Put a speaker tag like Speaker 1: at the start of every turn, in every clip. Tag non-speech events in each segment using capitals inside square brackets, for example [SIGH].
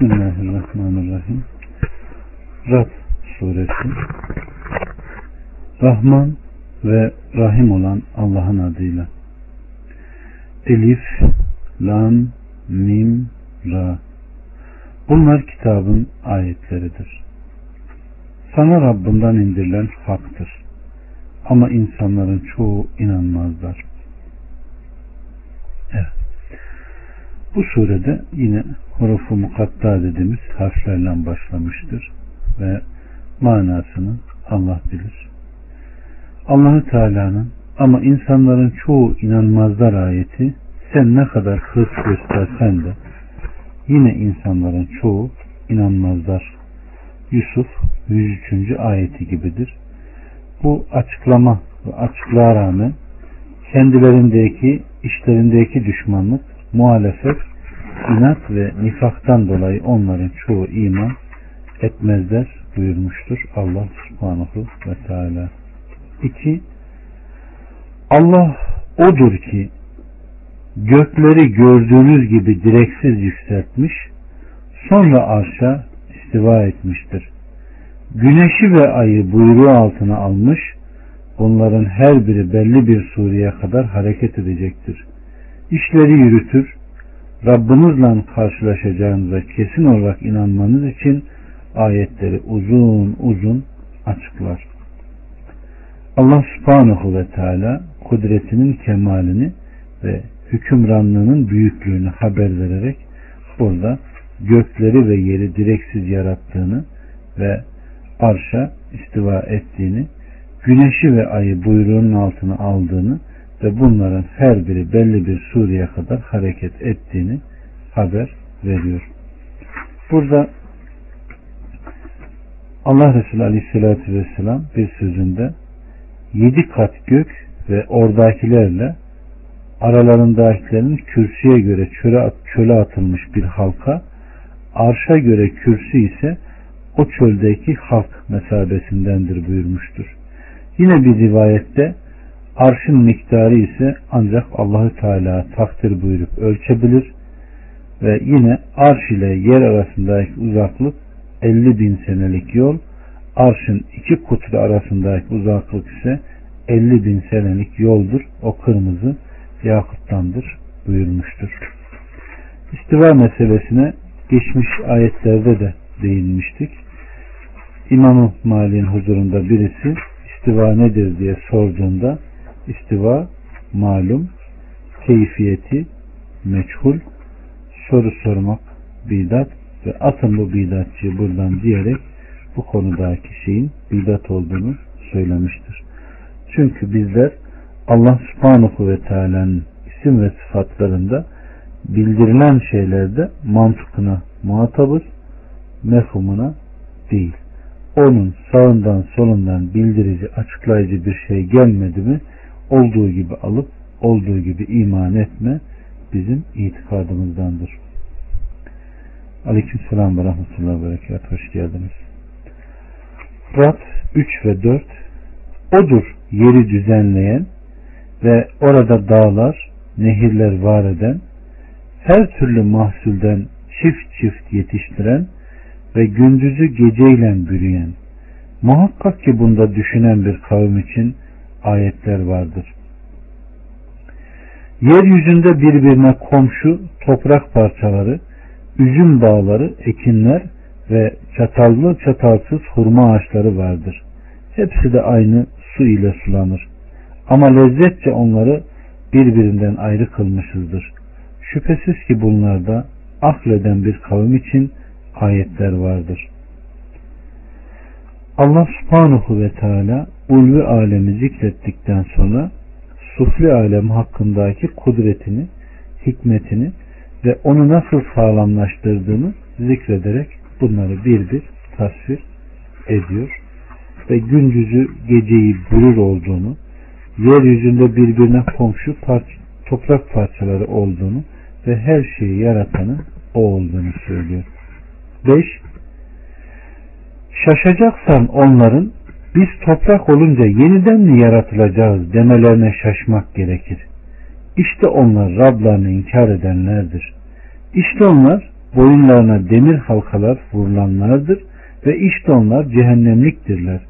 Speaker 1: Bismillahirrahmanirrahim. Rad suresi Rahman ve Rahim olan Allah'ın adıyla. Elif, Lam, Mim, Ra. Bunlar kitabın ayetleridir. Sana Rabbinden indirilen haktır. Ama insanların çoğu inanmazlar. Evet. Bu surede yine hurufu mukatta dediğimiz harflerle başlamıştır ve manasını Allah bilir. Allahü Teala'nın ama insanların çoğu inanmazlar ayeti sen ne kadar hırs göstersen de yine insanların çoğu inanmazlar. Yusuf 103. ayeti gibidir. Bu açıklama ve açıklığa rağmen kendilerindeki işlerindeki düşmanlık, muhalefet, inat ve nifaktan dolayı onların çoğu iman etmezler buyurmuştur Allah subhanahu ve teala. 2. Allah odur ki gökleri gördüğünüz gibi direksiz yükseltmiş, sonra arşa istiva etmiştir. Güneşi ve ayı buyruğu altına almış, onların her biri belli bir sureye kadar hareket edecektir. İşleri yürütür, Rabbinizle karşılaşacağınıza kesin olarak inanmanız için ayetleri uzun uzun açıklar. Allah subhanahu ve teala kudretinin kemalini ve hükümranlığının büyüklüğünü haber vererek burada gökleri ve yeri direksiz yarattığını ve arşa istiva ettiğini, güneşi ve ayı buyruğunun altına aldığını ve bunların her biri belli bir sureye kadar hareket ettiğini haber veriyor. Burada Allah Resulü Aleyhisselatü Vesselam bir sözünde yedi kat gök ve oradakilerle aralarındakilerin kürsüye göre çöle, çöle atılmış bir halka arşa göre kürsü ise o çöldeki halk mesabesindendir buyurmuştur. Yine bir rivayette arşın miktarı ise ancak Allahü Teala takdir buyurup ölçebilir ve yine arş ile yer arasındaki uzaklık 50 bin senelik yol arşın iki kutbu arasındaki uzaklık ise 50 bin senelik yoldur. O kırmızı yakuttandır buyurmuştur. İstiva meselesine geçmiş ayetlerde de değinmiştik. İmam-ı Mali'nin huzurunda birisi istiva nedir diye sorduğunda istiva malum, keyfiyeti meçhul, soru sormak bidat ve atın bu bidatçıyı buradan diyerek bu konudaki şeyin bidat olduğunu söylemiştir. Çünkü bizler Allah subhanahu ve teala'nın isim ve sıfatlarında bildirilen şeylerde mantıkına muhatabız, mefhumuna değil. Onun sağından solundan bildirici, açıklayıcı bir şey gelmedi mi olduğu gibi alıp olduğu gibi iman etme bizim itikadımızdandır. Aleyküm selam ve rahmetullah ve berekat. Hoş geldiniz. Rab 3 ve 4 Odur yeri düzenleyen ve orada dağlar, nehirler var eden, her türlü mahsulden çift çift yetiştiren ve gündüzü geceyle bürüyen. Muhakkak ki bunda düşünen bir kavim için ayetler vardır. Yeryüzünde birbirine komşu toprak parçaları, üzüm bağları, ekinler ve çatallı çatalsız hurma ağaçları vardır. Hepsi de aynı su ile sulanır. Ama lezzetçe onları birbirinden ayrı kılmışızdır. Şüphesiz ki bunlarda akleden bir kavim için ayetler vardır. Allah subhanahu ve teala ulvi alemi zikrettikten sonra sufli alem hakkındaki kudretini, hikmetini ve onu nasıl sağlamlaştırdığını zikrederek bunları bir bir tasvir ediyor ve gündüzü geceyi bulur olduğunu, yeryüzünde birbirine komşu parça, toprak parçaları olduğunu ve her şeyi yaratanın o olduğunu söylüyor. 5. Şaşacaksan onların biz toprak olunca yeniden mi yaratılacağız demelerine şaşmak gerekir. İşte onlar Rablarını inkar edenlerdir. İşte onlar boyunlarına demir halkalar vurulanlardır ve işte onlar cehennemliktirler.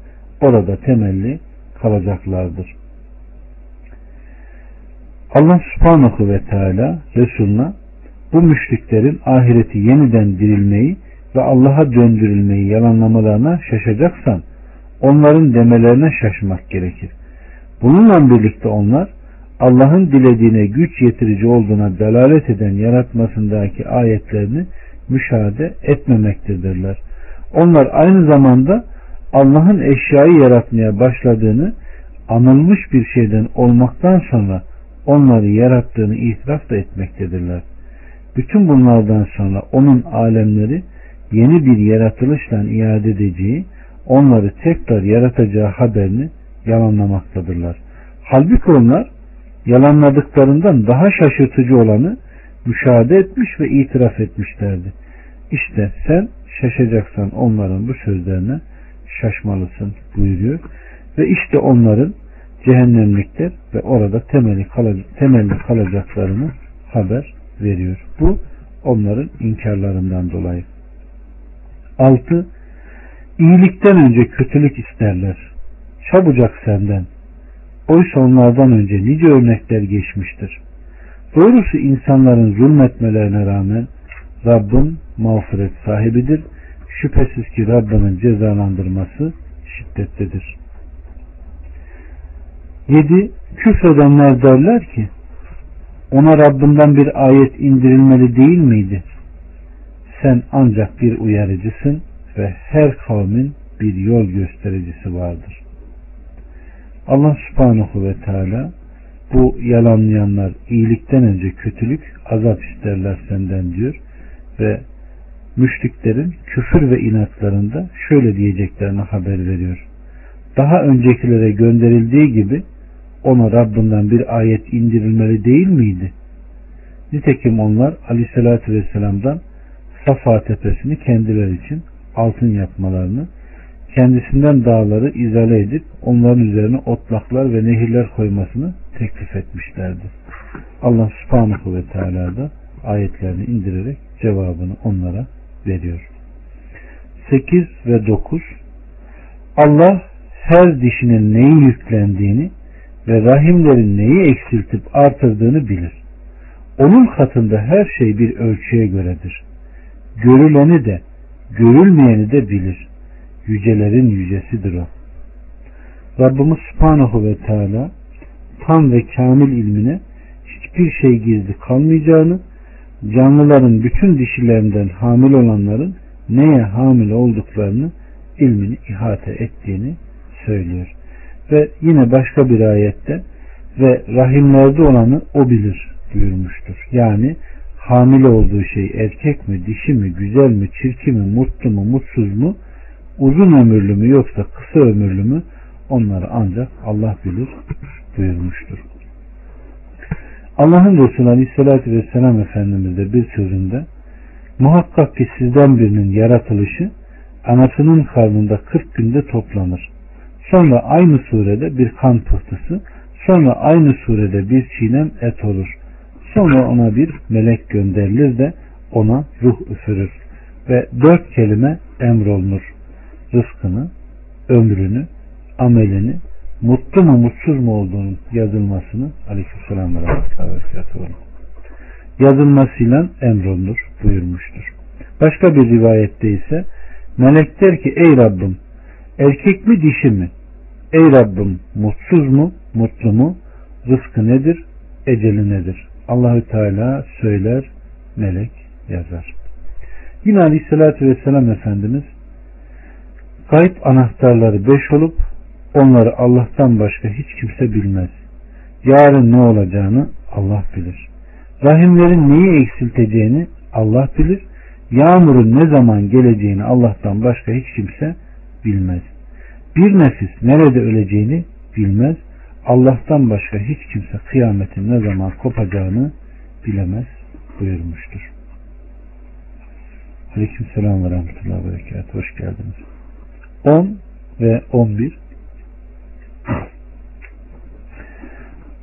Speaker 1: Orada temelli kalacaklardır. Allah subhanahu ve teala Resuluna bu müşriklerin ahireti yeniden dirilmeyi ve Allah'a döndürülmeyi yalanlamalarına şaşacaksan onların demelerine şaşmak gerekir. Bununla birlikte onlar Allah'ın dilediğine güç yetirici olduğuna delalet eden yaratmasındaki ayetlerini müşahede etmemektedirler. Onlar aynı zamanda Allah'ın eşyayı yaratmaya başladığını anılmış bir şeyden olmaktan sonra onları yarattığını itiraf da etmektedirler. Bütün bunlardan sonra onun alemleri yeni bir yaratılışla iade edeceği, onları tekrar yaratacağı haberini yalanlamaktadırlar. Halbuki onlar yalanladıklarından daha şaşırtıcı olanı müşahede etmiş ve itiraf etmişlerdi. İşte sen şaşacaksan onların bu sözlerine şaşmalısın buyuruyor. Ve işte onların cehennemlikler ve orada temelli, kalacak, temelli kalacaklarını haber veriyor. Bu onların inkarlarından dolayı. 6. İyilikten önce kötülük isterler. Çabucak senden. Oysa onlardan önce nice örnekler geçmiştir. Doğrusu insanların zulmetmelerine rağmen Rabbin mağfiret sahibidir. Şüphesiz ki Rabbinin cezalandırması şiddetlidir. 7. Küfredenler derler ki ona Rabbinden bir ayet indirilmeli değil miydi? Sen ancak bir uyarıcısın ve her kavmin bir yol göstericisi vardır. Allah subhanahu ve teala bu yalanlayanlar iyilikten önce kötülük azap isterler senden diyor ve müşriklerin küfür ve inatlarında şöyle diyeceklerini haber veriyor. Daha öncekilere gönderildiği gibi ona Rabbinden bir ayet indirilmeli değil miydi? Nitekim onlar aleyhissalatü vesselam'dan Safa tepesini kendileri için altın yapmalarını, kendisinden dağları izale edip onların üzerine otlaklar ve nehirler koymasını teklif etmişlerdi. Allah subhanahu ve teala da ayetlerini indirerek cevabını onlara veriyor. 8 ve 9 Allah her dişinin neyi yüklendiğini ve rahimlerin neyi eksiltip artırdığını bilir. Onun katında her şey bir ölçüye göredir. Görüleni de görülmeyeni de bilir. Yücelerin yücesidir o. Rabbimiz Subhanahu ve Teala tam ve kamil ilmine hiçbir şey gizli kalmayacağını, canlıların bütün dişilerinden hamil olanların neye hamil olduklarını ilmini ihate ettiğini söylüyor. Ve yine başka bir ayette ve rahimlerde olanı o bilir buyurmuştur. Yani hamile olduğu şey erkek mi, dişi mi, güzel mi, çirkin mi, mutlu mu, mutsuz mu, uzun ömürlü mü yoksa kısa ömürlü mü onları ancak Allah bilir buyurmuştur. Allah'ın Resulü Aleyhisselatü Vesselam Efendimiz de bir sözünde muhakkak ki sizden birinin yaratılışı anasının karnında 40 günde toplanır. Sonra aynı surede bir kan pıhtısı, sonra aynı surede bir çiğnem et olur. Sonra ona bir melek gönderilir de ona ruh üfürür. Ve dört kelime emrolunur. Rızkını, ömrünü, amelini, mutlu mu mutsuz mu olduğunu yazılmasını aleykümselam ve yazılmasıyla emrolunur buyurmuştur. Başka bir rivayette ise melek der ki ey Rabbim erkek mi dişi mi? Ey Rabbim mutsuz mu mutlu mu? Rızkı nedir? Eceli nedir? Allahü Teala söyler, melek yazar. Yine Aleyhisselatü Vesselam Efendimiz gayb anahtarları beş olup onları Allah'tan başka hiç kimse bilmez. Yarın ne olacağını Allah bilir. Rahimlerin neyi eksilteceğini Allah bilir. Yağmurun ne zaman geleceğini Allah'tan başka hiç kimse bilmez. Bir nefis nerede öleceğini bilmez. Allah'tan başka hiç kimse kıyametin ne zaman kopacağını bilemez buyurmuştur. Aleyküm selam ve rahmetullahi ve berekat. Hoş geldiniz. 10 ve 11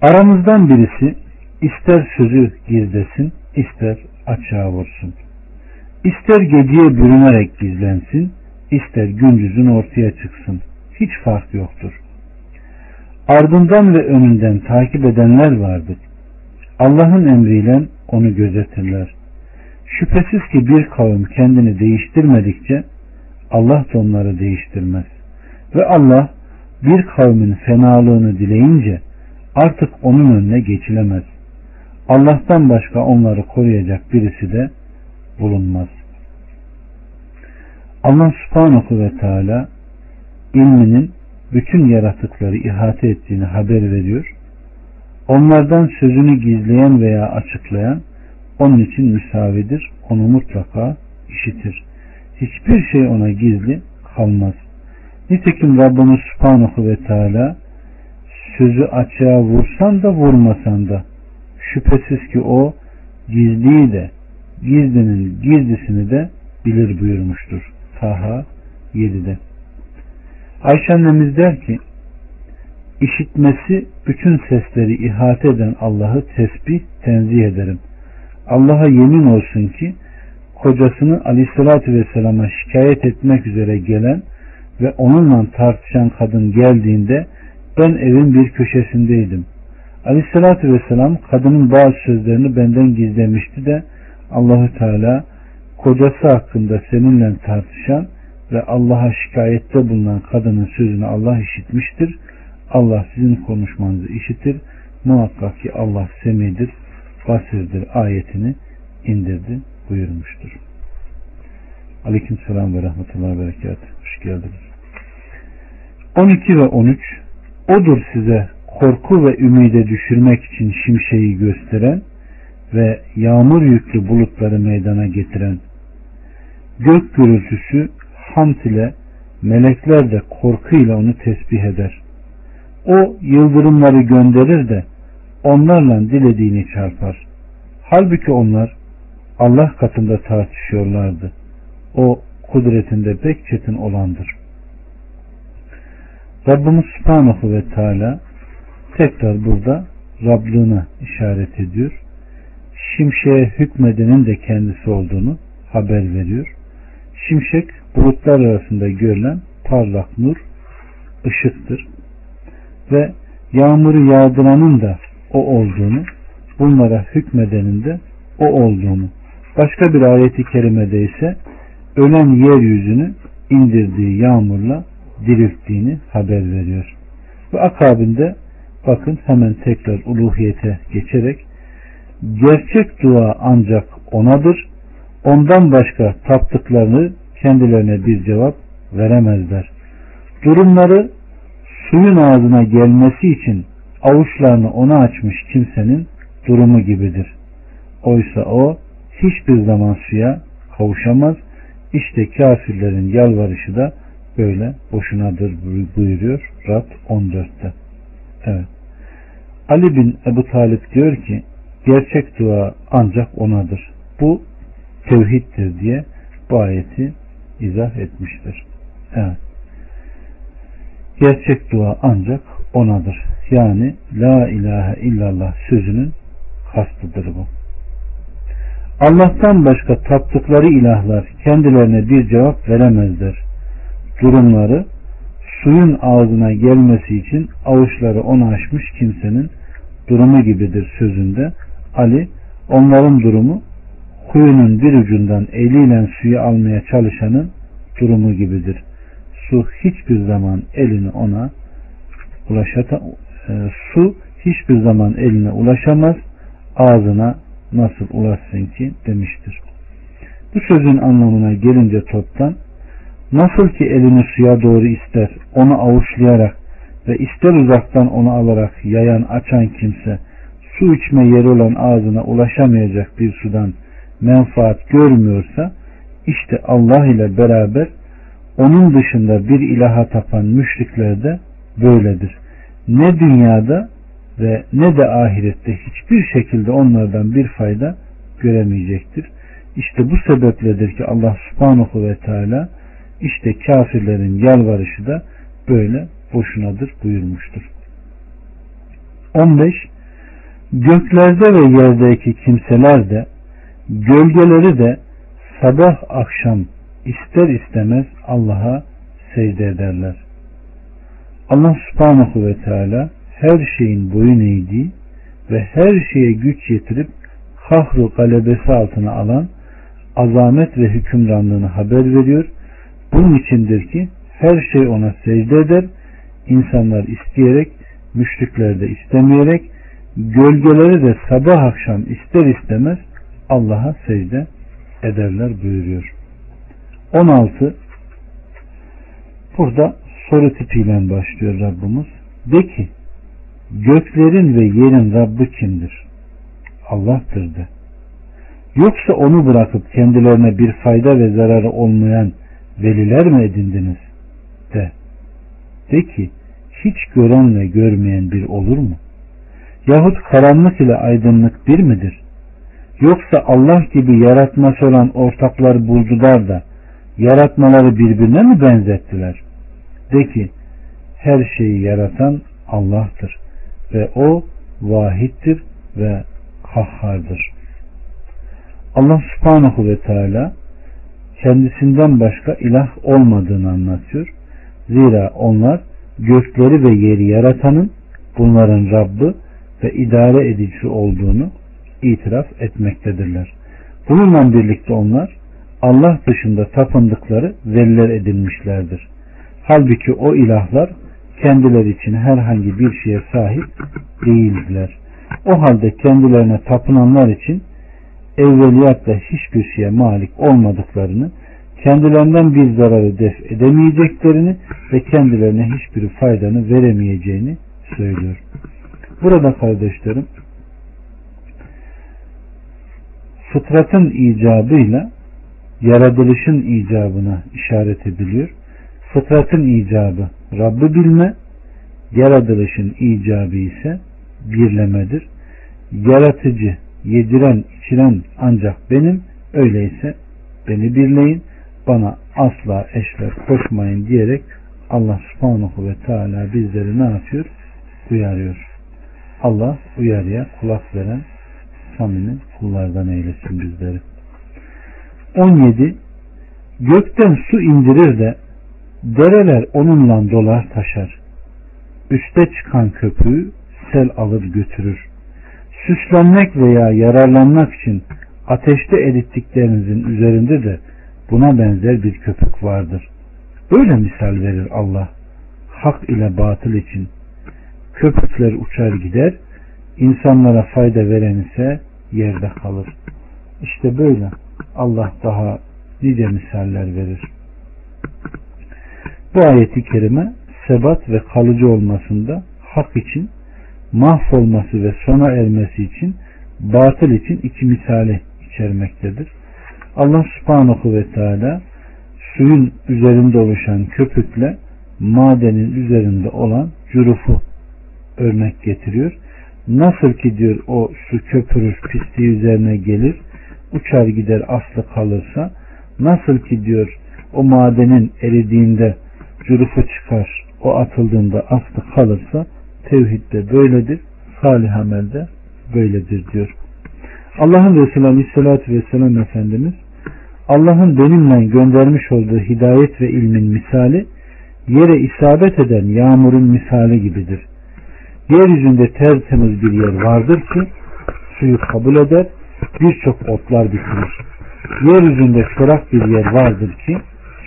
Speaker 1: Aramızdan birisi ister sözü girdesin, ister açığa vursun. İster geceye bürünerek gizlensin, ister gündüzün ortaya çıksın. Hiç fark yoktur. Ardından ve önünden takip edenler vardır. Allah'ın emriyle onu gözetirler. Şüphesiz ki bir kavim kendini değiştirmedikçe Allah da onları değiştirmez. Ve Allah bir kavmin fenalığını dileyince artık onun önüne geçilemez. Allah'tan başka onları koruyacak birisi de bulunmaz. Allah subhanahu ve teala ilminin bütün yaratıkları ihate ettiğini haber veriyor. Onlardan sözünü gizleyen veya açıklayan onun için müsavidir. Onu mutlaka işitir. Hiçbir şey ona gizli kalmaz. Nitekim Rabbimiz Subhanahu ve Teala sözü açığa vursan da vurmasan da şüphesiz ki o gizliyi de gizlinin gizlisini de bilir buyurmuştur. Taha 7'de. Ayşe annemiz der ki işitmesi bütün sesleri ihate eden Allah'ı tesbih tenzih ederim. Allah'a yemin olsun ki kocasını aleyhissalatü vesselama şikayet etmek üzere gelen ve onunla tartışan kadın geldiğinde ben evin bir köşesindeydim. Aleyhissalatü vesselam kadının bazı sözlerini benden gizlemişti de Allahü Teala kocası hakkında seninle tartışan ve Allah'a şikayette bulunan kadının sözünü Allah işitmiştir. Allah sizin konuşmanızı işitir. Muhakkak ki Allah semidir, basirdir ayetini indirdi buyurmuştur. Aleyküm selam ve rahmetullahi ve berekat. Hoş geldiniz. 12 ve 13 Odur size korku ve ümide düşürmek için şimşeği gösteren ve yağmur yüklü bulutları meydana getiren gök gürültüsü hamd ile melekler de korkuyla onu tesbih eder. O yıldırımları gönderir de onlarla dilediğini çarpar. Halbuki onlar Allah katında tartışıyorlardı. O kudretinde pek çetin olandır. Rabbimiz Subhanahu ve Teala tekrar burada Rablığına işaret ediyor. Şimşeğe hükmedenin de kendisi olduğunu haber veriyor. Şimşek bulutlar arasında görülen parlak nur, ışıktır. Ve yağmuru yağdıranın da o olduğunu, bunlara hükmedenin de o olduğunu, başka bir ayeti kerimede ise ölen yeryüzünü indirdiği yağmurla dirilttiğini haber veriyor. Ve akabinde bakın hemen tekrar uluhiyete geçerek gerçek dua ancak onadır. Ondan başka taptıklarını kendilerine bir cevap veremezler. Durumları suyun ağzına gelmesi için avuçlarını ona açmış kimsenin durumu gibidir. Oysa o hiçbir zaman suya kavuşamaz. İşte kafirlerin yalvarışı da böyle boşunadır buyuruyor Rab 14'te. Evet. Ali bin Ebu Talip diyor ki gerçek dua ancak onadır. Bu tevhiddir diye bu ayeti izah etmiştir. Evet. Gerçek dua ancak onadır. Yani la ilahe illallah sözünün kastıdır bu. Allah'tan başka taptıkları ilahlar kendilerine bir cevap veremezler. Durumları suyun ağzına gelmesi için avuçları onu açmış kimsenin durumu gibidir sözünde. Ali onların durumu kuyunun bir ucundan eliyle suyu almaya çalışanın durumu gibidir. Su hiçbir zaman elini ona ulaşata, e, su hiçbir zaman eline ulaşamaz ağzına nasıl ulaşsın ki demiştir. Bu sözün anlamına gelince toptan nasıl ki elini suya doğru ister onu avuçlayarak ve ister uzaktan onu alarak yayan açan kimse su içme yeri olan ağzına ulaşamayacak bir sudan menfaat görmüyorsa işte Allah ile beraber onun dışında bir ilaha tapan müşrikler de böyledir. Ne dünyada ve ne de ahirette hiçbir şekilde onlardan bir fayda göremeyecektir. İşte bu sebepledir ki Allah subhanahu ve teala işte kafirlerin yalvarışı da böyle boşunadır buyurmuştur. 15. Göklerde ve yerdeki kimseler de gölgeleri de sabah akşam ister istemez Allah'a secde ederler. Allah subhanahu ve teala her şeyin boyun eğdiği ve her şeye güç yetirip kahru galebesi altına alan azamet ve hükümranlığını haber veriyor. Bunun içindir ki her şey ona secde eder. İnsanlar isteyerek, müşrikler de istemeyerek, gölgeleri de sabah akşam ister istemez Allah'a secde ederler buyuruyor. 16 Burada soru tipiyle başlıyor Rabbimiz. De ki göklerin ve yerin Rabbi kimdir? Allah'tır de. Yoksa onu bırakıp kendilerine bir fayda ve zararı olmayan veliler mi edindiniz? De. De ki hiç gören ve görmeyen bir olur mu? Yahut karanlık ile aydınlık bir midir? Yoksa Allah gibi yaratması olan ortaklar buldular da yaratmaları birbirine mi benzettiler? De ki her şeyi yaratan Allah'tır ve o vahittir ve kahhardır. Allah subhanahu ve teala kendisinden başka ilah olmadığını anlatıyor. Zira onlar gökleri ve yeri yaratanın bunların Rabbi ve idare edici olduğunu itiraf etmektedirler. Bununla birlikte onlar Allah dışında tapındıkları veliler edinmişlerdir. Halbuki o ilahlar kendileri için herhangi bir şeye sahip değildiler. O halde kendilerine tapınanlar için evveliyatla hiçbir şeye malik olmadıklarını, kendilerinden bir zararı def edemeyeceklerini ve kendilerine hiçbir faydanı veremeyeceğini söylüyor. Burada kardeşlerim fıtratın icabıyla yaratılışın icabına işaret ediliyor. Fıtratın icabı Rabbi bilme, yaratılışın icabı ise birlemedir. Yaratıcı, yediren, içiren ancak benim, öyleyse beni birleyin, bana asla eşler koşmayın diyerek Allah subhanahu ve teala bizleri ne yapıyor? Uyarıyor. Allah uyarıya kulak veren samimi kullardan eylesin bizleri. 17. Gökten su indirir de dereler onunla dolar taşar. Üste çıkan köpüğü sel alır götürür. Süslenmek veya yararlanmak için ateşte erittiklerinizin üzerinde de buna benzer bir köpük vardır. Böyle misal verir Allah. Hak ile batıl için. Köpükler uçar gider, insanlara fayda veren ise yerde kalır. İşte böyle Allah daha nice misaller verir. Bu ayeti kerime sebat ve kalıcı olmasında hak için mahvolması ve sona ermesi için batıl için iki misali içermektedir. Allah subhanahu ve teala suyun üzerinde oluşan köpükle madenin üzerinde olan cürufu örnek getiriyor. Nasıl ki diyor o su köpürür pisliği üzerine gelir uçar gider aslı kalırsa nasıl ki diyor o madenin eridiğinde cürufu çıkar o atıldığında aslı kalırsa tevhid de böyledir salih amel böyledir diyor. Allah'ın Resulü Aleyhisselatü Vesselam Efendimiz Allah'ın benimle göndermiş olduğu hidayet ve ilmin misali yere isabet eden yağmurun misali gibidir. Yeryüzünde tertemiz bir yer vardır ki suyu kabul eder, birçok otlar bitirir. Yeryüzünde çorak bir yer vardır ki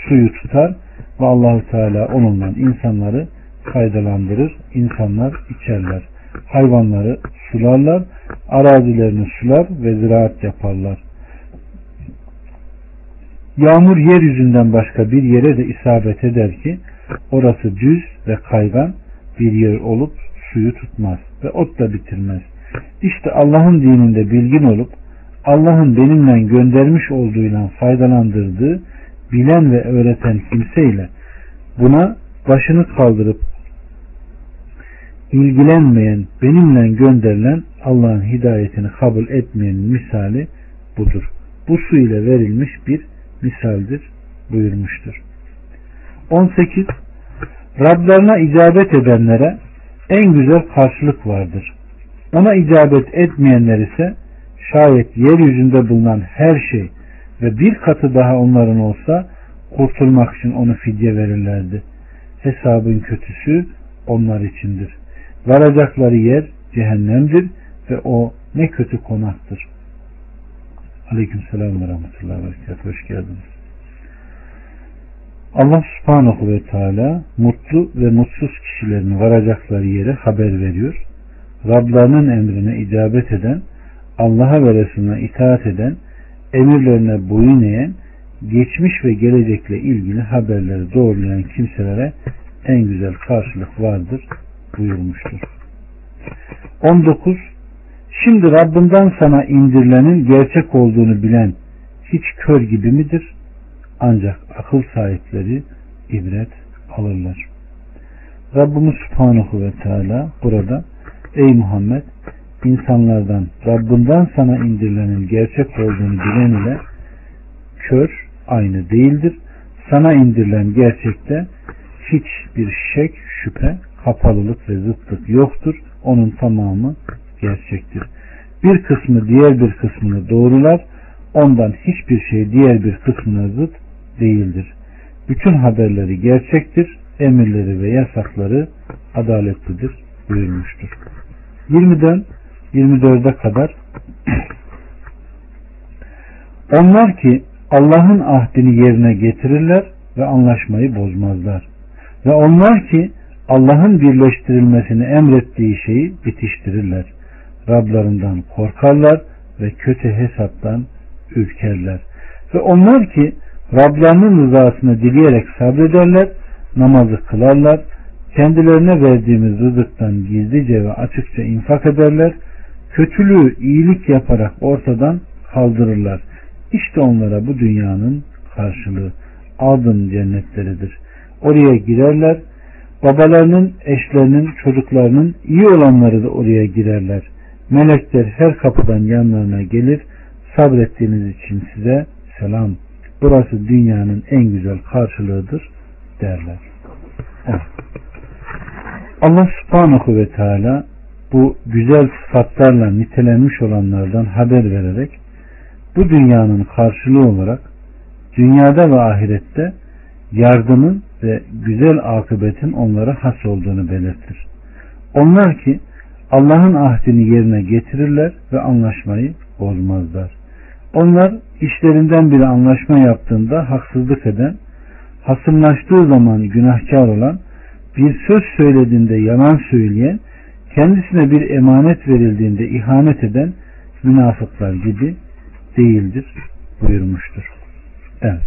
Speaker 1: suyu tutar ve Allahu Teala onunla insanları faydalandırır. İnsanlar içerler. Hayvanları sularlar, arazilerini sular ve ziraat yaparlar. Yağmur yeryüzünden başka bir yere de isabet eder ki orası düz ve kaygan bir yer olup suyu tutmaz ve ot da bitirmez. İşte Allah'ın dininde bilgin olup Allah'ın benimle göndermiş olduğuyla faydalandırdığı bilen ve öğreten kimseyle buna başını kaldırıp ilgilenmeyen, benimle gönderilen Allah'ın hidayetini kabul etmeyenin misali budur. Bu su ile verilmiş bir misaldir buyurmuştur. 18. Rablarına icabet edenlere en güzel karşılık vardır. Ona icabet etmeyenler ise şayet yeryüzünde bulunan her şey ve bir katı daha onların olsa kurtulmak için onu fidye verirlerdi. Hesabın kötüsü onlar içindir. Varacakları yer cehennemdir ve o ne kötü konaktır. Aleyküm selam ve rahmetullahi ve Hoş geldiniz. Allah subhanahu ve teala mutlu ve mutsuz kişilerin varacakları yere haber veriyor. Rablarının emrine icabet eden, Allah'a ve Resulüne itaat eden, emirlerine boyun eğen, geçmiş ve gelecekle ilgili haberleri doğrulayan kimselere en güzel karşılık vardır buyurmuştur. 19. Şimdi Rabbinden sana indirilenin gerçek olduğunu bilen hiç kör gibi midir? Ancak akıl sahipleri ibret alırlar. Rabbimiz Subhanahu ve Teala burada Ey Muhammed insanlardan Rabbinden sana indirilenin gerçek olduğunu bilen ile kör aynı değildir. Sana indirilen gerçekte hiçbir şek, şüphe, kapalılık ve zıtlık yoktur. Onun tamamı gerçektir. Bir kısmı diğer bir kısmını doğrular. Ondan hiçbir şey diğer bir kısmına zıt değildir. Bütün haberleri gerçektir. Emirleri ve yasakları adaletlidir buyurmuştur. 20'den 24'e kadar [CLEARS THROAT] onlar ki Allah'ın ahdini yerine getirirler ve anlaşmayı bozmazlar. Ve onlar ki Allah'ın birleştirilmesini emrettiği şeyi bitiştirirler. Rablarından korkarlar ve kötü hesaptan ürkerler. Ve onlar ki Rablarının rızasını dileyerek sabrederler, namazı kılarlar, kendilerine verdiğimiz rızıktan gizlice ve açıkça infak ederler, kötülüğü iyilik yaparak ortadan kaldırırlar. İşte onlara bu dünyanın karşılığı aldın cennetleridir. Oraya girerler, babalarının, eşlerinin, çocuklarının iyi olanları da oraya girerler. Melekler her kapıdan yanlarına gelir, sabrettiğiniz için size selam burası dünyanın en güzel karşılığıdır derler. Evet. Allah subhanahu ve teala bu güzel sıfatlarla nitelenmiş olanlardan haber vererek bu dünyanın karşılığı olarak dünyada ve ahirette yardımın ve güzel akıbetin onlara has olduğunu belirtir. Onlar ki Allah'ın ahdini yerine getirirler ve anlaşmayı bozmazlar. Onlar işlerinden biri anlaşma yaptığında haksızlık eden, hasımlaştığı zaman günahkar olan, bir söz söylediğinde yalan söyleyen, kendisine bir emanet verildiğinde ihanet eden münafıklar gibi değildir buyurmuştur. Evet.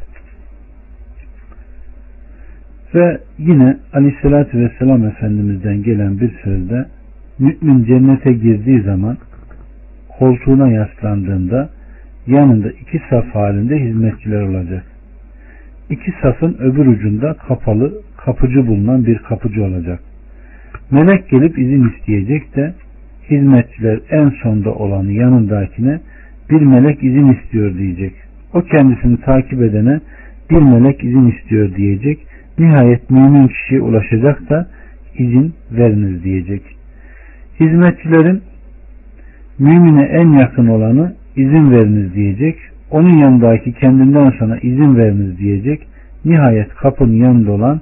Speaker 1: Ve yine aleyhissalatü vesselam Efendimiz'den gelen bir sözde mümin cennete girdiği zaman koltuğuna yaslandığında yanında iki saf halinde hizmetçiler olacak. İki safın öbür ucunda kapalı kapıcı bulunan bir kapıcı olacak. Melek gelip izin isteyecek de hizmetçiler en sonda olanı yanındakine bir melek izin istiyor diyecek. O kendisini takip edene bir melek izin istiyor diyecek. Nihayet mümin kişiye ulaşacak da izin veriniz diyecek. Hizmetçilerin mümine en yakın olanı izin veriniz diyecek. Onun yanındaki kendinden sonra izin veriniz diyecek. Nihayet kapının yanında olan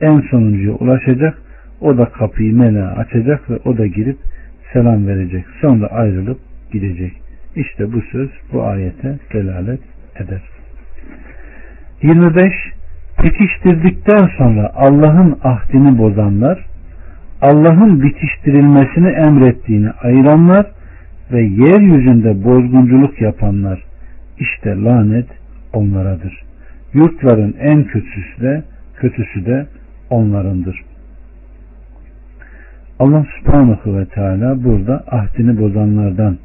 Speaker 1: en sonuncuya ulaşacak. O da kapıyı meleğe açacak ve o da girip selam verecek. Sonra ayrılıp gidecek. İşte bu söz bu ayete delalet eder. 25. Bitiştirdikten sonra Allah'ın ahdini bozanlar, Allah'ın bitiştirilmesini emrettiğini ayıranlar ve yeryüzünde bozgunculuk yapanlar işte lanet onlaradır. Yurtların en kötüsü de kötüsü de onlarındır. Allah subhanahu ve teala burada ahdini bozanlardan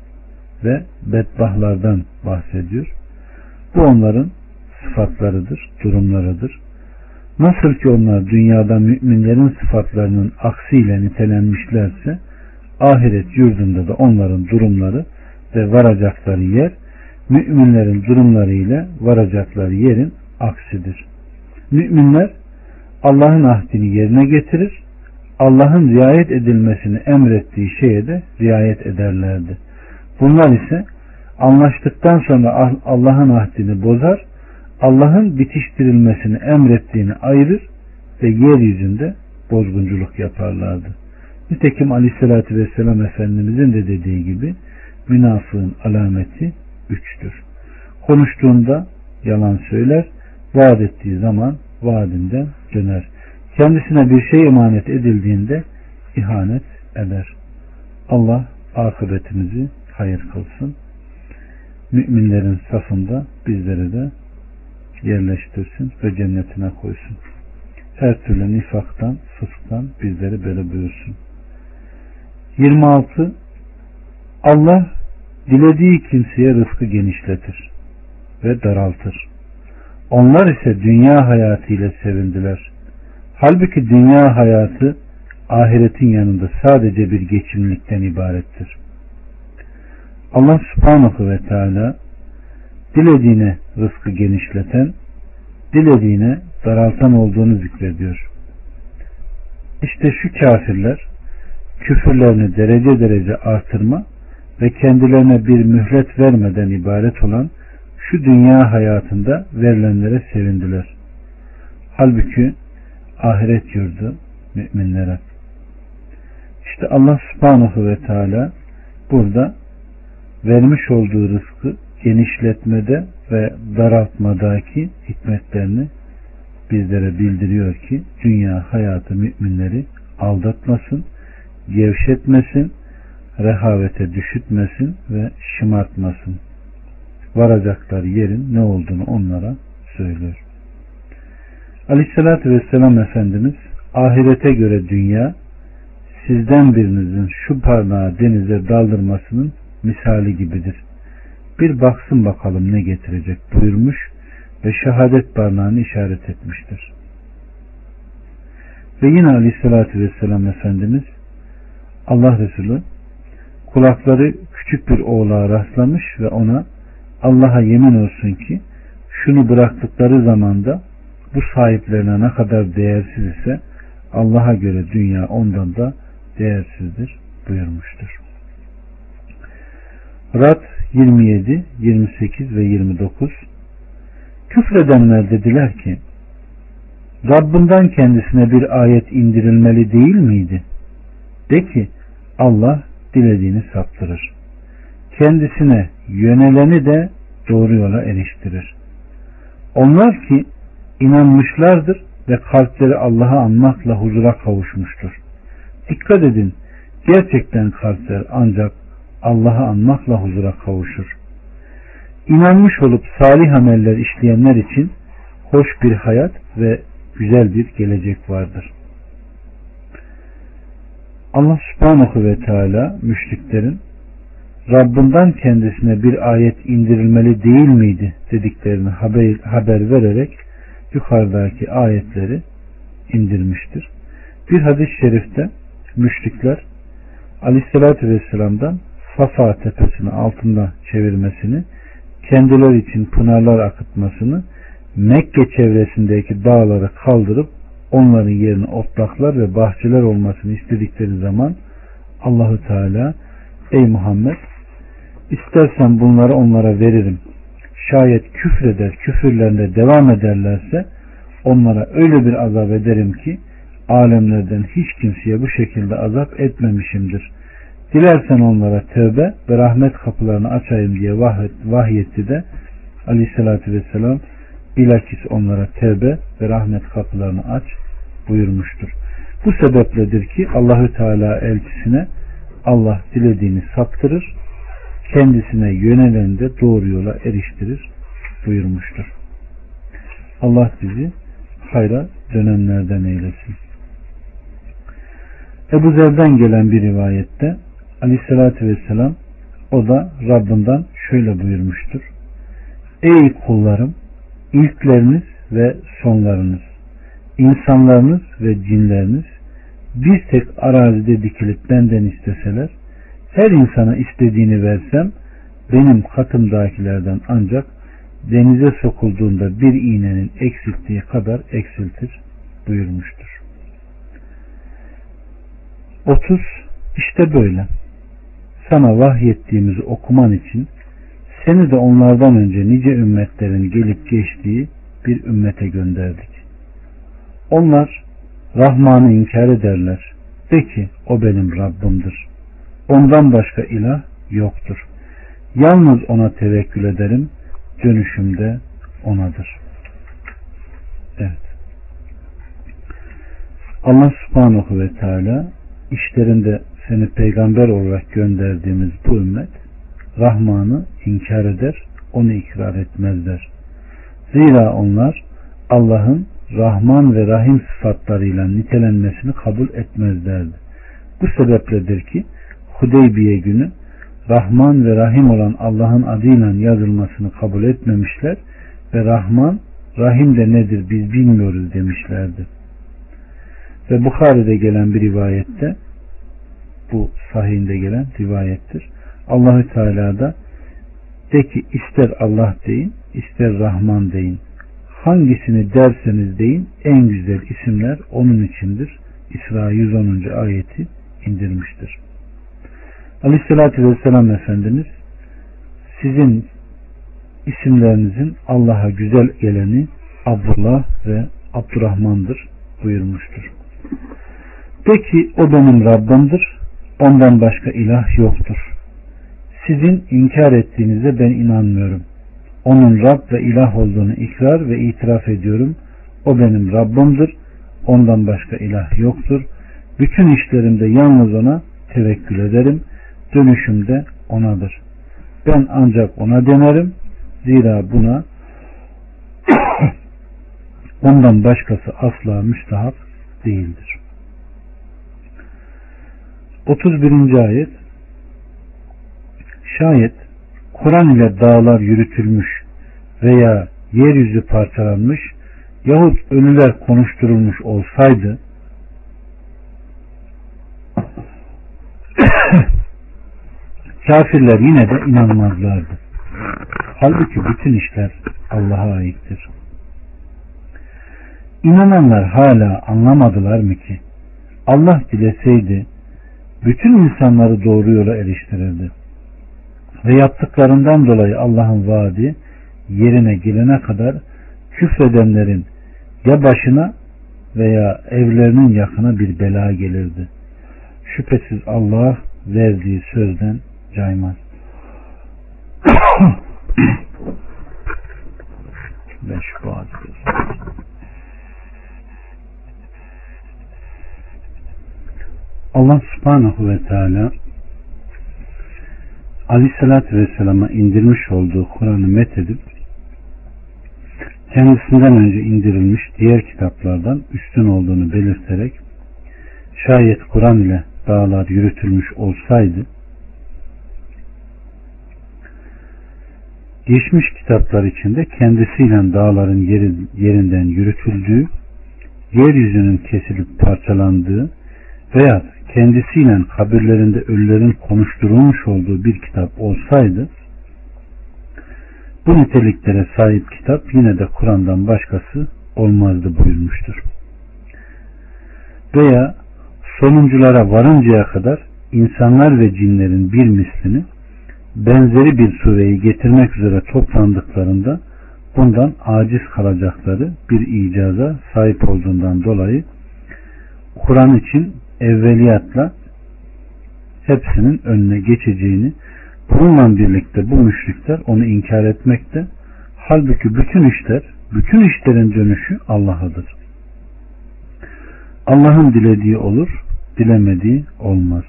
Speaker 1: ve bedbahlardan bahsediyor. Bu onların sıfatlarıdır, durumlarıdır. Nasıl ki onlar dünyada müminlerin sıfatlarının aksiyle nitelenmişlerse ahiret yurdunda da onların durumları ve varacakları yer müminlerin durumları ile varacakları yerin aksidir. Müminler Allah'ın ahdini yerine getirir, Allah'ın riayet edilmesini emrettiği şeye de riayet ederlerdi. Bunlar ise anlaştıktan sonra Allah'ın ahdini bozar, Allah'ın bitiştirilmesini emrettiğini ayırır ve yeryüzünde bozgunculuk yaparlardı. Nitekim Aleyhisselatü Vesselam Efendimizin de dediği gibi münafığın alameti üçtür. Konuştuğunda yalan söyler, vaat ettiği zaman vaadinden döner. Kendisine bir şey emanet edildiğinde ihanet eder. Allah akıbetimizi hayır kılsın. Müminlerin safında bizleri de yerleştirsin ve cennetine koysun. Her türlü nifaktan, fısktan bizleri böyle buyursun. 26. Allah dilediği kimseye rızkı genişletir ve daraltır. Onlar ise dünya hayatı ile sevindiler. Halbuki dünya hayatı ahiretin yanında sadece bir geçimlikten ibarettir. Allah subhanahu ve teala dilediğine rızkı genişleten, dilediğine daraltan olduğunu zikrediyor. İşte şu kafirler küfürlerini derece derece artırma ve kendilerine bir mühlet vermeden ibaret olan şu dünya hayatında verilenlere sevindiler. Halbuki ahiret yurdu müminlere. İşte Allah subhanahu ve teala burada vermiş olduğu rızkı genişletmede ve daraltmadaki hikmetlerini bizlere bildiriyor ki dünya hayatı müminleri aldatmasın, gevşetmesin, rehavete düşütmesin ve şımartmasın. Varacakları yerin ne olduğunu onlara söylüyor. Aleyhissalatü Vesselam Efendimiz ahirete göre dünya sizden birinizin şu parmağı denize daldırmasının misali gibidir. Bir baksın bakalım ne getirecek buyurmuş ve şehadet parmağını işaret etmiştir. Ve yine aleyhissalatü vesselam Efendimiz Allah Resulü kulakları küçük bir oğlağa rastlamış ve ona Allah'a yemin olsun ki şunu bıraktıkları zamanda bu sahiplerine ne kadar değersiz ise Allah'a göre dünya ondan da değersizdir buyurmuştur. Rad 27, 28 ve 29 Küfredenler dediler ki Rabbinden kendisine bir ayet indirilmeli değil miydi? De ki Allah dilediğini saptırır. Kendisine yöneleni de doğru yola eriştirir. Onlar ki inanmışlardır ve kalpleri Allah'a anmakla huzura kavuşmuştur. Dikkat edin, gerçekten kalpler ancak Allah'ı anmakla huzura kavuşur. İnanmış olup salih ameller işleyenler için hoş bir hayat ve güzel bir gelecek vardır. Allah subhanahu ve teala müşriklerin Rabbinden kendisine bir ayet indirilmeli değil miydi dediklerini haber, haber vererek yukarıdaki ayetleri indirmiştir. Bir hadis-i şerifte müşrikler Aleyhisselatü Vesselam'dan Safa tepesini altında çevirmesini, kendileri için pınarlar akıtmasını, Mekke çevresindeki dağları kaldırıp onların yerine otlaklar ve bahçeler olmasını istedikleri zaman Allahü Teala ey Muhammed istersen bunları onlara veririm. Şayet küfreder, küfürlerinde devam ederlerse onlara öyle bir azap ederim ki alemlerden hiç kimseye bu şekilde azap etmemişimdir. Dilersen onlara tövbe ve rahmet kapılarını açayım diye vahyetti de aleyhissalatü vesselam bilakis onlara tövbe ve rahmet kapılarını aç buyurmuştur. Bu sebepledir ki Allahü Teala elçisine Allah dilediğini saptırır, kendisine yönelen de doğru yola eriştirir buyurmuştur. Allah bizi hayra dönenlerden eylesin. Ebu Zer'den gelen bir rivayette Aleyhisselatü Vesselam o da Rabbinden şöyle buyurmuştur. Ey kullarım ilkleriniz ve sonlarınız insanlarınız ve cinleriniz bir tek arazide dikilip benden isteseler her insana istediğini versem benim katımdakilerden ancak denize sokulduğunda bir iğnenin eksilttiği kadar eksiltir buyurmuştur. 30 İşte böyle sana vahyettiğimizi okuman için Seni de onlardan önce nice ümmetlerin gelip geçtiği bir ümmete gönderdik. Onlar Rahman'ı inkar ederler. De ki o benim Rabbimdir. Ondan başka ilah yoktur. Yalnız ona tevekkül ederim. Dönüşümde onadır. Evet. Allah subhanahu ve teala işlerinde seni peygamber olarak gönderdiğimiz bu ümmet Rahman'ı inkar eder, onu ikrar etmezler. Zira onlar Allah'ın Rahman ve Rahim sıfatlarıyla nitelenmesini kabul etmezlerdi. Bu sebepledir ki Hudeybiye günü Rahman ve Rahim olan Allah'ın adıyla yazılmasını kabul etmemişler ve Rahman, Rahim de nedir biz bilmiyoruz demişlerdi. Ve Bukhari'de gelen bir rivayette bu sahihinde gelen rivayettir. Allahü Teala da de ki ister Allah deyin, ister Rahman deyin. Hangisini derseniz deyin en güzel isimler onun içindir. İsra 110. ayeti indirmiştir. Aleyhissalatü Vesselam Efendimiz sizin isimlerinizin Allah'a güzel geleni Abdullah ve Abdurrahman'dır buyurmuştur. De o benim Rabbimdir, ondan başka ilah yoktur. Sizin inkar ettiğinize ben inanmıyorum. Onun Rab ve ilah olduğunu ikrar ve itiraf ediyorum. O benim Rabbimdir, ondan başka ilah yoktur. Bütün işlerimde yalnız ona tevekkül ederim. Dönüşüm de onadır. Ben ancak ona denerim. Zira buna [COUGHS] ondan başkası asla müstahap değildir. 31. ayet Şayet Kur'an ile dağlar yürütülmüş veya yeryüzü parçalanmış yahut ölüler konuşturulmuş olsaydı [COUGHS] kafirler yine de inanmazlardı. Halbuki bütün işler Allah'a aittir. İnananlar hala anlamadılar mı ki Allah dileseydi bütün insanları doğru yola eriştirirdi. Ve yaptıklarından dolayı Allah'ın vaadi yerine gelene kadar küfredenlerin ya başına veya evlerinin yakına bir bela gelirdi. Şüphesiz Allah verdiği sözden caymaz. [COUGHS] ben şu Allah subhanahu ve teala Aleyhisselatü Vesselam'a indirmiş olduğu Kur'an'ı methedip kendisinden önce indirilmiş diğer kitaplardan üstün olduğunu belirterek şayet Kur'an ile dağlar yürütülmüş olsaydı geçmiş kitaplar içinde kendisiyle dağların yerinden yürütüldüğü, yeryüzünün kesilip parçalandığı veya kendisiyle kabirlerinde ölülerin konuşturulmuş olduğu bir kitap olsaydı bu niteliklere sahip kitap yine de Kur'an'dan başkası olmazdı buyurmuştur. Veya sonunculara varıncaya kadar insanlar ve cinlerin bir mislini benzeri bir sureyi getirmek üzere toplandıklarında bundan aciz kalacakları bir icaza sahip olduğundan dolayı Kur'an için evveliyatla hepsinin önüne geçeceğini bununla birlikte bu müşrikler onu inkar etmekte halbuki bütün işler bütün işlerin dönüşü Allah'adır. Allah'ın dilediği olur, dilemediği olmaz.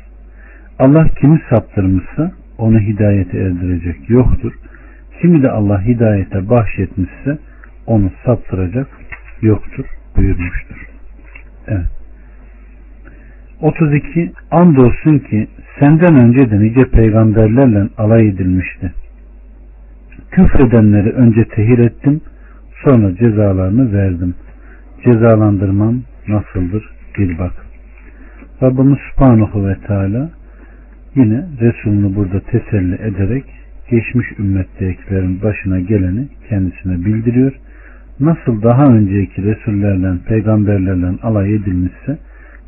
Speaker 1: Allah kimi saptırmışsa onu hidayete erdirecek yoktur. Kimi de Allah hidayete bahşetmişse onu saptıracak yoktur buyurmuştur. Evet. 32 Andolsun ki senden önce de nice peygamberlerle alay edilmişti. Küfredenleri önce tehir ettim, sonra cezalarını verdim. Cezalandırmam nasıldır bil bak. Rabbimiz Subhanahu ve Teala yine Resulünü burada teselli ederek geçmiş ümmettekilerin başına geleni kendisine bildiriyor. Nasıl daha önceki Resullerle, peygamberlerle alay edilmişse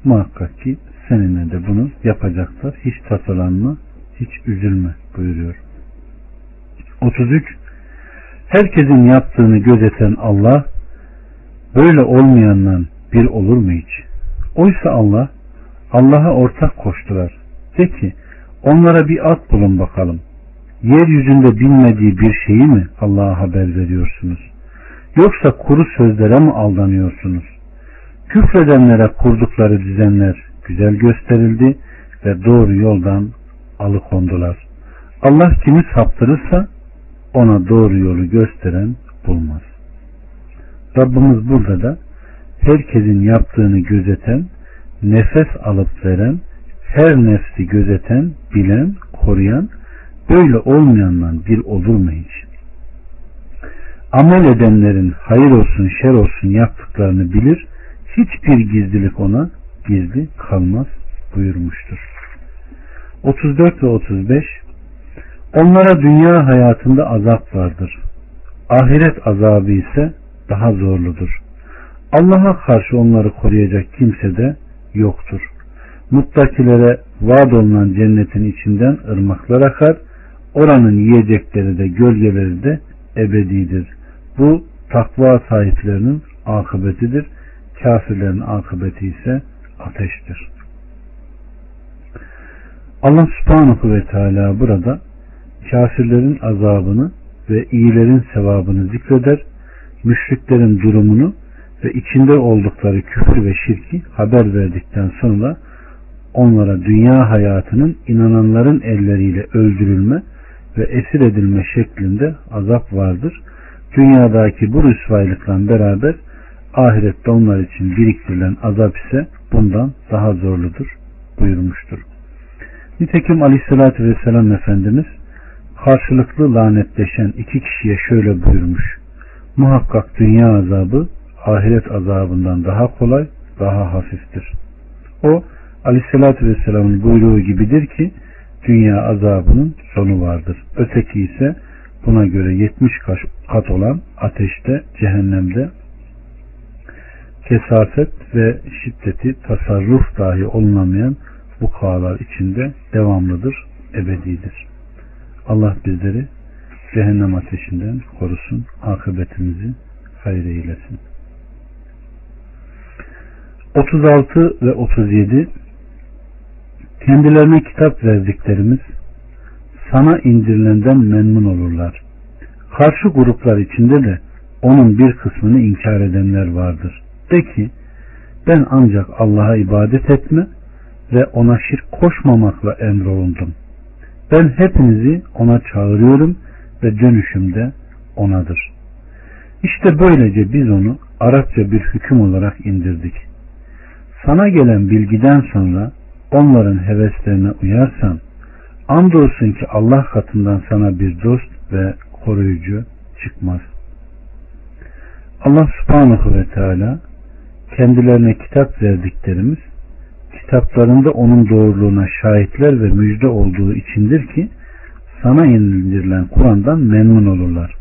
Speaker 1: muhakkak ki seninle de bunu yapacaklar. Hiç tasalanma, hiç üzülme buyuruyor. 33 Herkesin yaptığını gözeten Allah böyle olmayanla bir olur mu hiç? Oysa Allah Allah'a ortak koştular. De ki onlara bir at bulun bakalım. Yeryüzünde bilmediği bir şeyi mi Allah'a haber veriyorsunuz? Yoksa kuru sözlere mi aldanıyorsunuz? Küfredenlere kurdukları düzenler güzel gösterildi ve doğru yoldan alıkondular. Allah kimi saptırırsa ona doğru yolu gösteren bulmaz. Rabbimiz burada da herkesin yaptığını gözeten, nefes alıp veren, her nefsi gözeten, bilen, koruyan, böyle olmayandan bir olur mu hiç? Amel edenlerin hayır olsun şer olsun yaptıklarını bilir, hiçbir gizlilik ona gizli kalmaz buyurmuştur. 34 ve 35 Onlara dünya hayatında azap vardır. Ahiret azabı ise daha zorludur. Allah'a karşı onları koruyacak kimse de yoktur. Muttakilere vaad olunan cennetin içinden ırmaklar akar. Oranın yiyecekleri de gölgeleri de ebedidir. Bu takva sahiplerinin akıbetidir. Kafirlerin akıbeti ise ateştir. Allah subhanahu ve teala burada kafirlerin azabını ve iyilerin sevabını zikreder, müşriklerin durumunu ve içinde oldukları küfür ve şirki haber verdikten sonra onlara dünya hayatının inananların elleriyle öldürülme ve esir edilme şeklinde azap vardır. Dünyadaki bu rüsvaylıkla beraber ahirette onlar için biriktirilen azap ise bundan daha zorludur buyurmuştur. Nitekim aleyhissalatü vesselam Efendimiz karşılıklı lanetleşen iki kişiye şöyle buyurmuş. Muhakkak dünya azabı ahiret azabından daha kolay, daha hafiftir. O aleyhissalatü vesselamın buyruğu gibidir ki dünya azabının sonu vardır. Öteki ise buna göre 70 kat olan ateşte, cehennemde kesafet ve şiddeti tasarruf dahi olunamayan bu kağlar içinde devamlıdır, ebedidir. Allah bizleri cehennem ateşinden korusun, akıbetimizi hayır eylesin. 36 ve 37 Kendilerine kitap verdiklerimiz sana indirilenden memnun olurlar. Karşı gruplar içinde de onun bir kısmını inkar edenler vardır. De ki ben ancak Allah'a ibadet etme ve ona şirk koşmamakla emrolundum. Ben hepinizi ona çağırıyorum ve dönüşümde onadır. İşte böylece biz onu Arapça bir hüküm olarak indirdik. Sana gelen bilgiden sonra onların heveslerine uyarsan andolsun ki Allah katından sana bir dost ve koruyucu çıkmaz. Allah subhanahu ve teala kendilerine kitap verdiklerimiz kitaplarında onun doğruluğuna şahitler ve müjde olduğu içindir ki sana indirilen Kur'an'dan memnun olurlar.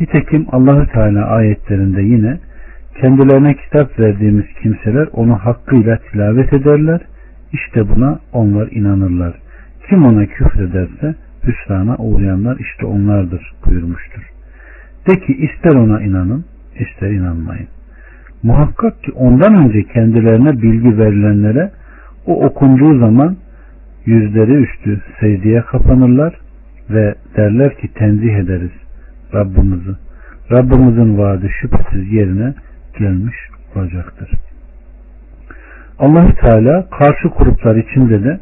Speaker 1: Nitekim Allahü Teala ayetlerinde yine kendilerine kitap verdiğimiz kimseler onu hakkıyla tilavet ederler. İşte buna onlar inanırlar. Kim ona küfrederse hüsrana uğrayanlar işte onlardır buyurmuştur. De ki ister ona inanın ister inanmayın. Muhakkak ki ondan önce kendilerine bilgi verilenlere o okunduğu zaman yüzleri üstü secdeye kapanırlar ve derler ki tenzih ederiz Rabbimizi. Rabbimizin vaadi şüphesiz yerine gelmiş olacaktır. allah Teala karşı gruplar içinde de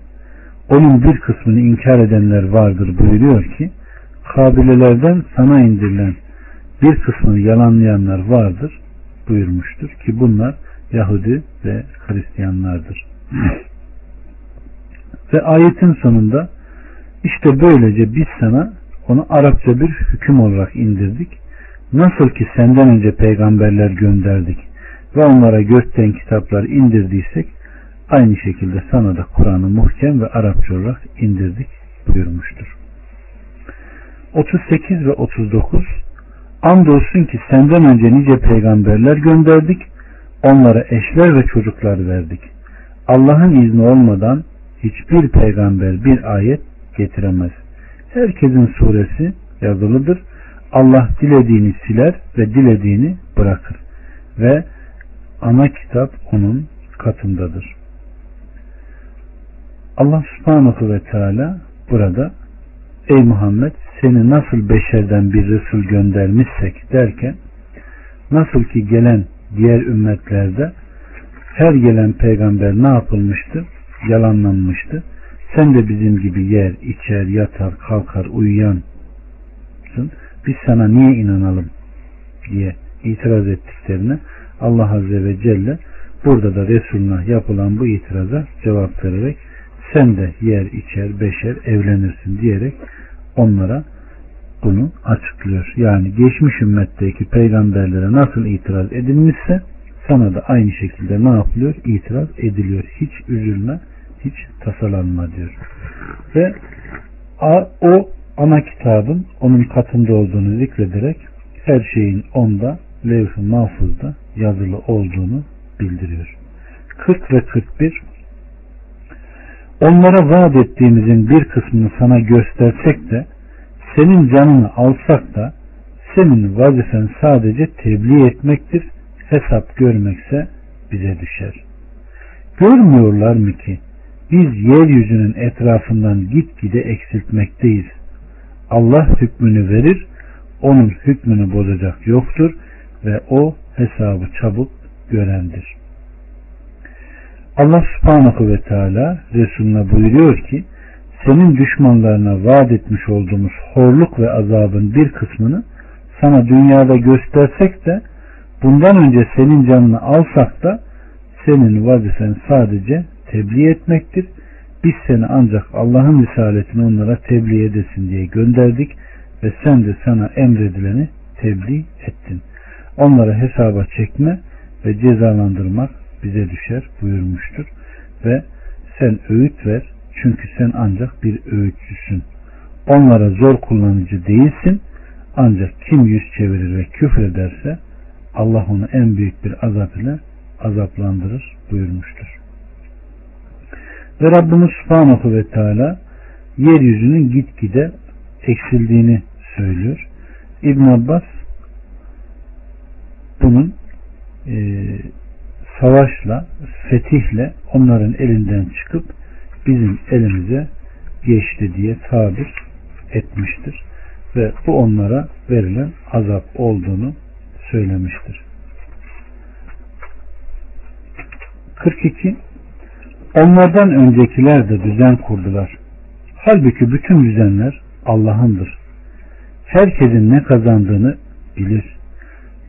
Speaker 1: onun bir kısmını inkar edenler vardır buyuruyor ki kabilelerden sana indirilen bir kısmını yalanlayanlar vardır buyurmuştur ki bunlar Yahudi ve Hristiyanlardır. [LAUGHS] ve ayetin sonunda işte böylece biz sana onu Arapça bir hüküm olarak indirdik. Nasıl ki senden önce peygamberler gönderdik ve onlara gökten kitaplar indirdiysek aynı şekilde sana da Kur'an'ı muhkem ve Arapça olarak indirdik buyurmuştur. 38 ve 39 Andolsun ki senden önce nice peygamberler gönderdik. Onlara eşler ve çocuklar verdik. Allah'ın izni olmadan hiçbir peygamber bir ayet getiremez. Herkesin suresi yazılıdır. Allah dilediğini siler ve dilediğini bırakır. Ve ana kitap onun katındadır. Allah subhanahu ve teala burada ey Muhammed seni nasıl beşerden bir Resul göndermişsek derken nasıl ki gelen diğer ümmetlerde her gelen peygamber ne yapılmıştı? Yalanlanmıştı. Sen de bizim gibi yer, içer, yatar, kalkar, uyuyansın. Biz sana niye inanalım diye itiraz ettiklerine Allah Azze ve Celle burada da Resuluna yapılan bu itiraza cevap vererek sen de yer, içer, beşer, evlenirsin diyerek onlara bunu açıklıyor. Yani geçmiş ümmetteki peygamberlere nasıl itiraz edilmişse sana da aynı şekilde ne yapılıyor? İtiraz ediliyor. Hiç üzülme, hiç tasalanma diyor. Ve o ana kitabın onun katında olduğunu zikrederek her şeyin onda levh-i mahfuzda yazılı olduğunu bildiriyor. 40 ve 41 Onlara vaat ettiğimizin bir kısmını sana göstersek de senin canını alsak da senin vazifen sadece tebliğ etmektir, hesap görmekse bize düşer. Görmüyorlar mı ki biz yeryüzünün etrafından gitgide eksiltmekteyiz. Allah hükmünü verir, onun hükmünü bozacak yoktur ve o hesabı çabuk görendir. Allah subhanahu ve teala Resulüne buyuruyor ki senin düşmanlarına vaat etmiş olduğumuz horluk ve azabın bir kısmını sana dünyada göstersek de bundan önce senin canını alsak da senin vazifen sadece tebliğ etmektir. Biz seni ancak Allah'ın risaletini onlara tebliğ edesin diye gönderdik ve sen de sana emredileni tebliğ ettin. Onları hesaba çekme ve cezalandırmak bize düşer buyurmuştur. Ve sen öğüt ver çünkü sen ancak bir öğütçüsün. Onlara zor kullanıcı değilsin. Ancak kim yüz çevirir ve küfrederse Allah onu en büyük bir azap ile azaplandırır buyurmuştur. Ve Rabbimiz Subhanahu ve Teala yeryüzünün gitgide eksildiğini söylüyor. İbn Abbas bunun e, savaşla, fetihle onların elinden çıkıp bizim elimize geçti diye tabir etmiştir. Ve bu onlara verilen azap olduğunu söylemiştir. 42 Onlardan öncekiler de düzen kurdular. Halbuki bütün düzenler Allah'ındır. Herkesin ne kazandığını bilir.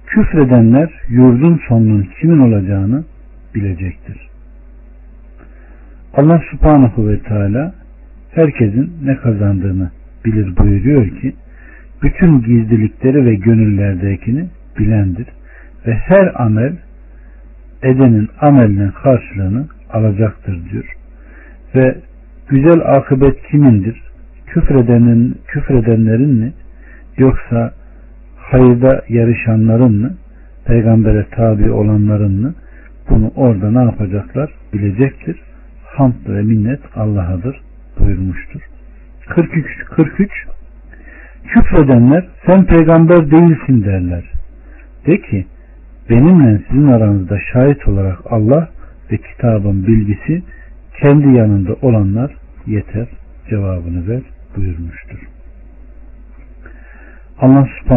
Speaker 1: Küfredenler yurdun sonunun kimin olacağını bilecektir. Allah subhanahu ve teala herkesin ne kazandığını bilir buyuruyor ki bütün gizlilikleri ve gönüllerdekini bilendir ve her amel edenin amelinin karşılığını alacaktır diyor. Ve güzel akıbet kimindir? Küfredenin, küfredenlerin mi? Yoksa hayırda yarışanların mı? Peygambere tabi olanların mı? Bunu orada ne yapacaklar? Bilecektir. Hamd ve minnet Allah'adır buyurmuştur. 43 43 Küfredenler sen peygamber değilsin derler. De ki benimle sizin aranızda şahit olarak Allah ve kitabın bilgisi kendi yanında olanlar yeter cevabını ver buyurmuştur. Allah subhanahu